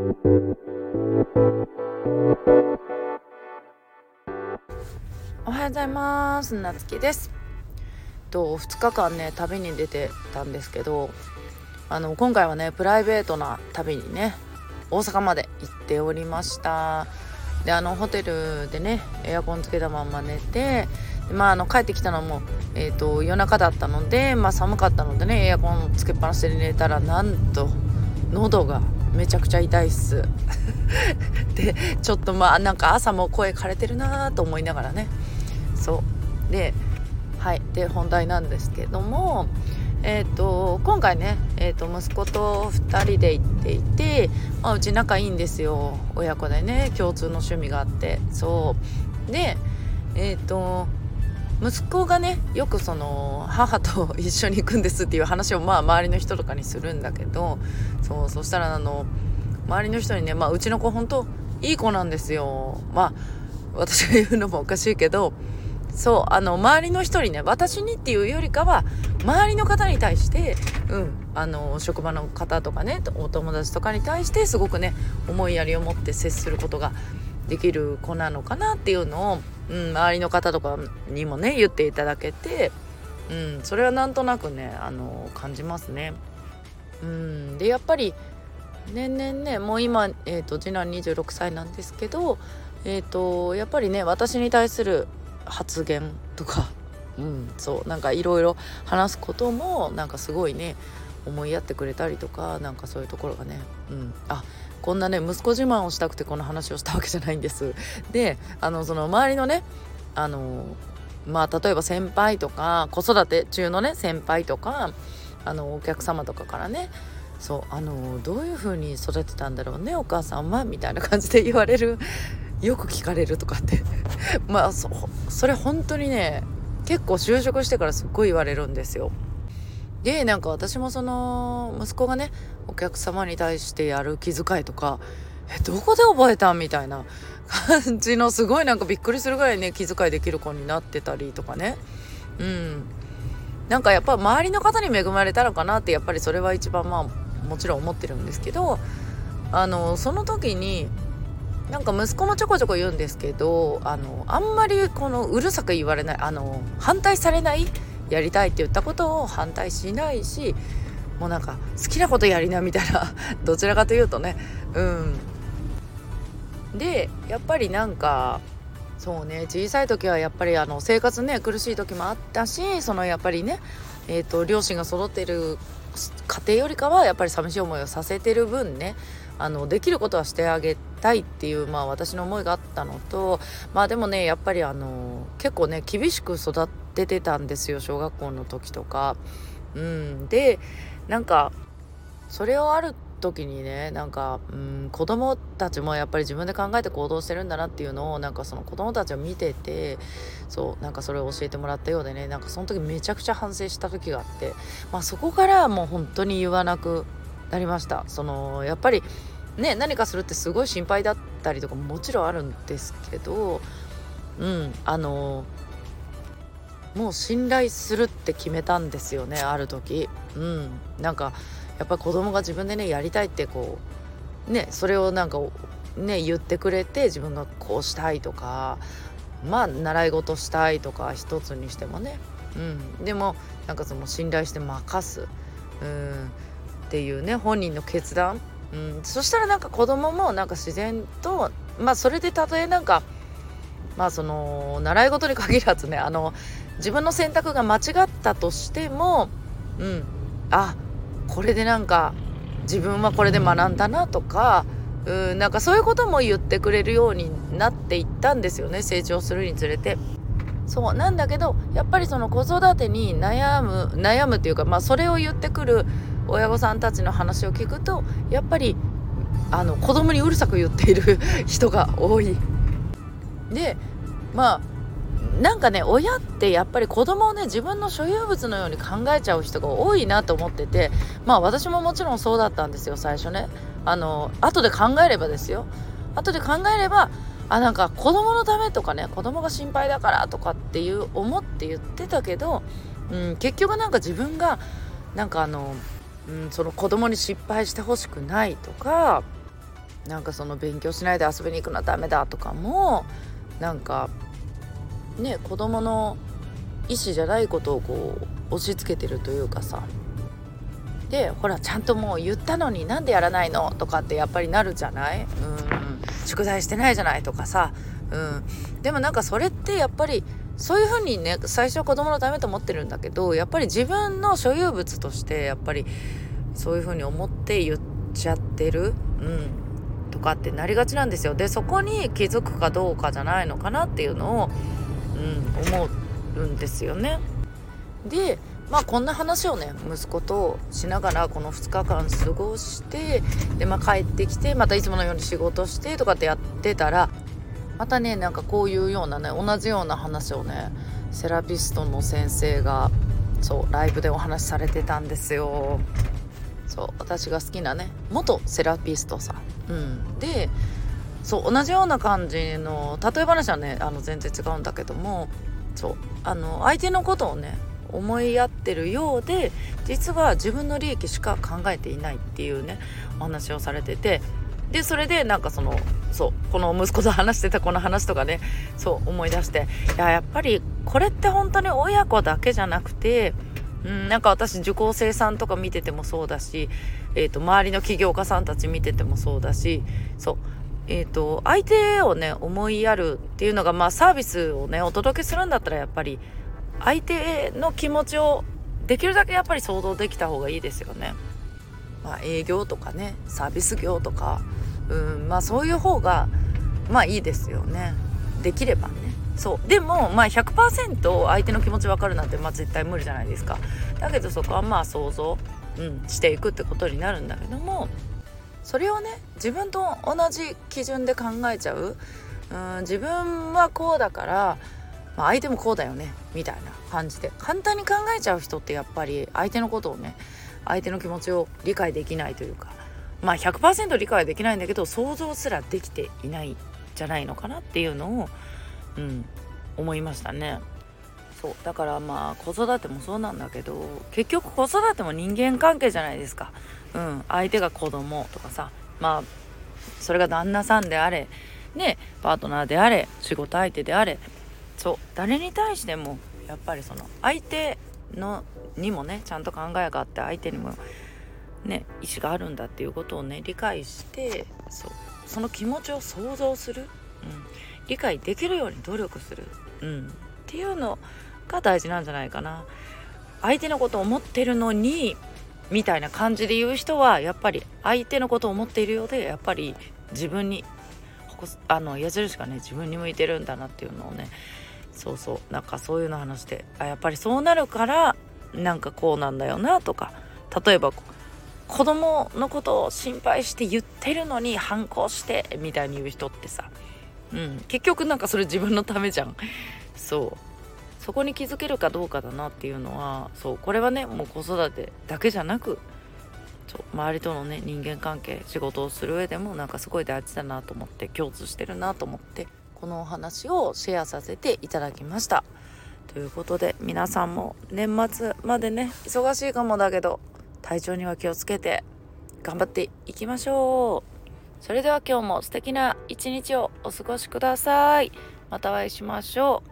おはようございます。なつきです。と2日間ね旅に出てたんですけどあの今回はねプライベートな旅にね大阪まで行っておりました。であのホテルでねエアコンつけたまま寝てまああの帰ってきたのも、えーと、夜中だったので、まあ、寒かったのでねエアコンつけっぱなしで寝たらなんと喉がめちゃくちゃ痛いっす。でちょっとまあなんか朝も声枯れてるなと思いながらね。そう。ではい。で本題なんですけどもえーと、今回ね、えーと、息子と2人で行っていて、まあ、うち仲いいんですよ。親子でね共通の趣味があって。そう。でえっ、ー、と息子がねよくその母と一緒に行くんですっていう話をまあ周りの人とかにするんだけどそうそしたらあの周りの人にね、まあ、うちの子本当いい子なんですよ。まあ私が言うのもおかしいけどそうあの周りの人にね私にっていうよりかは周りの方に対してうんあの職場の方とかねお友達とかに対してすごくね思いやりを持って接することができる子なのかなっていうのを、うん、周りの方とかにもね言っていただけて、うん、それはなんとなくねあの感じますね。うん、でやっぱり年々ねもう今、えーと、次男26歳なんですけど、えーとやっぱりね私に対する発言とか、うん、そうなんかいろいろ話すこともなんかすごいね思いやってくれたりとかなんかそういうところがね、うん、あこんなね息子自慢をしたくてこの話をしたわけじゃないんです。であのその周りのねあのまあ例えば先輩とか子育て中のね先輩とかあのお客様とかからねそうあのどういう風に育てたんだろうねお母さんはみたいな感じで言われるよく聞かれるとかって まあそそれ本当にね結構就職してからすっごい言われるんですよ。でなんか私もその息子がねお客様に対してやる気遣いとかえどこで覚えたみたいな感じのすごいなんかびっくりするぐらいね気遣いできる子になってたりとかね。うん。なんかやっぱ周りの方に恵まれたのかなってやっぱりそれは一番まあもちろん思ってるんですけどあのその時になんか息子もちょこちょこ言うんですけどあのあんまりこのうるさく言われないあの反対されないやりたいって言ったことを反対しないしもうなんか好きなことやりなみたいな どちらかというとね。うん。でやっぱりなんかそうね小さい時はやっぱりあの生活ね苦しい時もあったしそのやっぱりねえーと、両親が育ってる家庭よりかはやっぱり寂しい思いをさせてる分ねあのできることはしてあげたいっていう、まあ、私の思いがあったのとまあでもねやっぱりあの結構ね厳しく育っててたんですよ小学校の時とか。うん、でなんかそれをある時にねなんか、うん、子供たちもやっぱり自分で考えて行動してるんだなっていうのをなんかその子供たちを見ててそうなんかそれを教えてもらったようでねなんかその時めちゃくちゃ反省した時があって、まあ、そこからもう本当に言わなくなりましたそのやっぱりね何かするってすごい心配だったりとかもちろんあるんですけどうんあのもう信頼するって決めたんですよねある時。うんなんかやっぱ子供が自分でねやりたいってこうねそれをなんかね言ってくれて自分がこうしたいとかまあ習い事したいとか一つにしてもね。うんでもなんかその信頼して任す。うんっていうね本人の決断、うん、そしたらなんか子供もなんか自然とまあそれでたとえなんかまあその習い事に限らずねあの自分の選択が間違ったとしてもうんあこれでなんか自分はこれで学んだなとかうんなんかそういうことも言ってくれるようになっていったんですよね成長するにつれて。そうなんだけどやっぱりその子育てに悩む悩むっていうかまあそれを言ってくる親御さんたちの話を聞くとやっぱりあの子供にうるさく言っている 人が多い。でまあなんかね親ってやっぱり子供をね自分の所有物のように考えちゃう人が多いなと思っててまあ私ももちろんそうだったんですよ最初ねあの後で考えればですよ後で考えればあなんか子供のためとかね子供が心配だからとかっていう思って言ってたけど、うん、結局なんか自分がなんかあのうん、その子供に失敗してほしくないとかなんかその勉強しないで遊びに行くのはダメだとかもなんかね子供の意思じゃないことをこう押し付けてるというかさ。でほらちゃんともう言ったのになんでやらないのとかってやっぱりなるじゃない？うん。宿題してないじゃないとかさ。うん。でもなんかそれってやっぱりそういうふうにね最初は子供のためと思ってるんだけどやっぱり自分の所有物としてやっぱりそういうふうに思って言っちゃってる、うん、とかってなりがちなんですよでそこに気づくかどうかじゃないのかなっていうのを、うん、思うんですよね。でまあこんな話をね息子としながらこの2日間過ごしてで、まあ、帰ってきてまたいつものように仕事してとかってやってたらまたねなんかこういうようなね同じような話をねセラピストの先生がそうライブでお話しされてたんですよ。そう私が好きなね元セラピストさん、うん、でそう同じような感じの例え話はねあの全然違うんだけどもそうあの相手のことをね思いやってるようで実は自分の利益しか考えていないっていうねお話をされててでそれでなんかそのそうこの息子と話してたこの話とかね そう思い出していややっぱりこれって本当に親子だけじゃなくてうん、なんか私受講生さんとか見ててもそうだし、えーと、周りの起業家さんたち見ててもそうだしそうえーと、相手をね思いやるっていうのがまあサービスをねお届けするんだったらやっぱり相手の気持ちをできるだけやっぱり想像できた方がいいですよね。まあ、営業とかねサービス業とかうんまあそういう方がまあいいですよね。できればね。そう。でもまあ100%相手の気持ち分かるなんてまあ絶対無理じゃないですか。だけどそこはまあ想像、うん、していくってことになるんだけどもそれをね自分と同じ基準で考えちゃう。うん自分はこうだから、まあ、相手もこうだよねみたいな感じで。簡単に考えちゃう人ってやっぱり相手のことをね相手の気持ちを理解できないというかまあ100%理解できないんだけど想像すらできていないんじゃないのかなっていうのをうん、思いましたね。そうだからまあ子育てもそうなんだけど結局子育ても人間関係じゃないですか。うん、相手が子供とかさまあそれが旦那さんであれねパートナーであれ仕事相手であれそう誰に対してもやっぱりその相手のにもねちゃんと考えがあって相手にもね意思があるんだっていうことをね理解してそうその気持ちを想像する、うん、理解できるように努力する、うん、っていうのが大事なんじゃないかな。相手のことを思ってるのにみたいな感じで言う人はやっぱり相手のことを思っているようでやっぱり自分にあの矢印がね自分に向いてるんだなっていうのをねそうそう。なんかそういうの話してあやっぱりそうなるからなんかこうなんだよなとか。例えば子供のことを心配して言ってるのに反抗してみたいに言う人ってさ。うん、結局なんかそれ自分のためじゃん。そう。そこに気づけるかどうかだなっていうのはそう。これはねもう子育てだけじゃなく周りとのね人間関係仕事をする上でもなんかすごい大事だなと思って共通してるなと思ってこのお話をシェアさせていただきましたということで皆さんも年末までね忙しいかもだけど体調には気をつけて頑張っていきましょうそれでは今日も素敵な一日をお過ごしください。またお会いしましょう。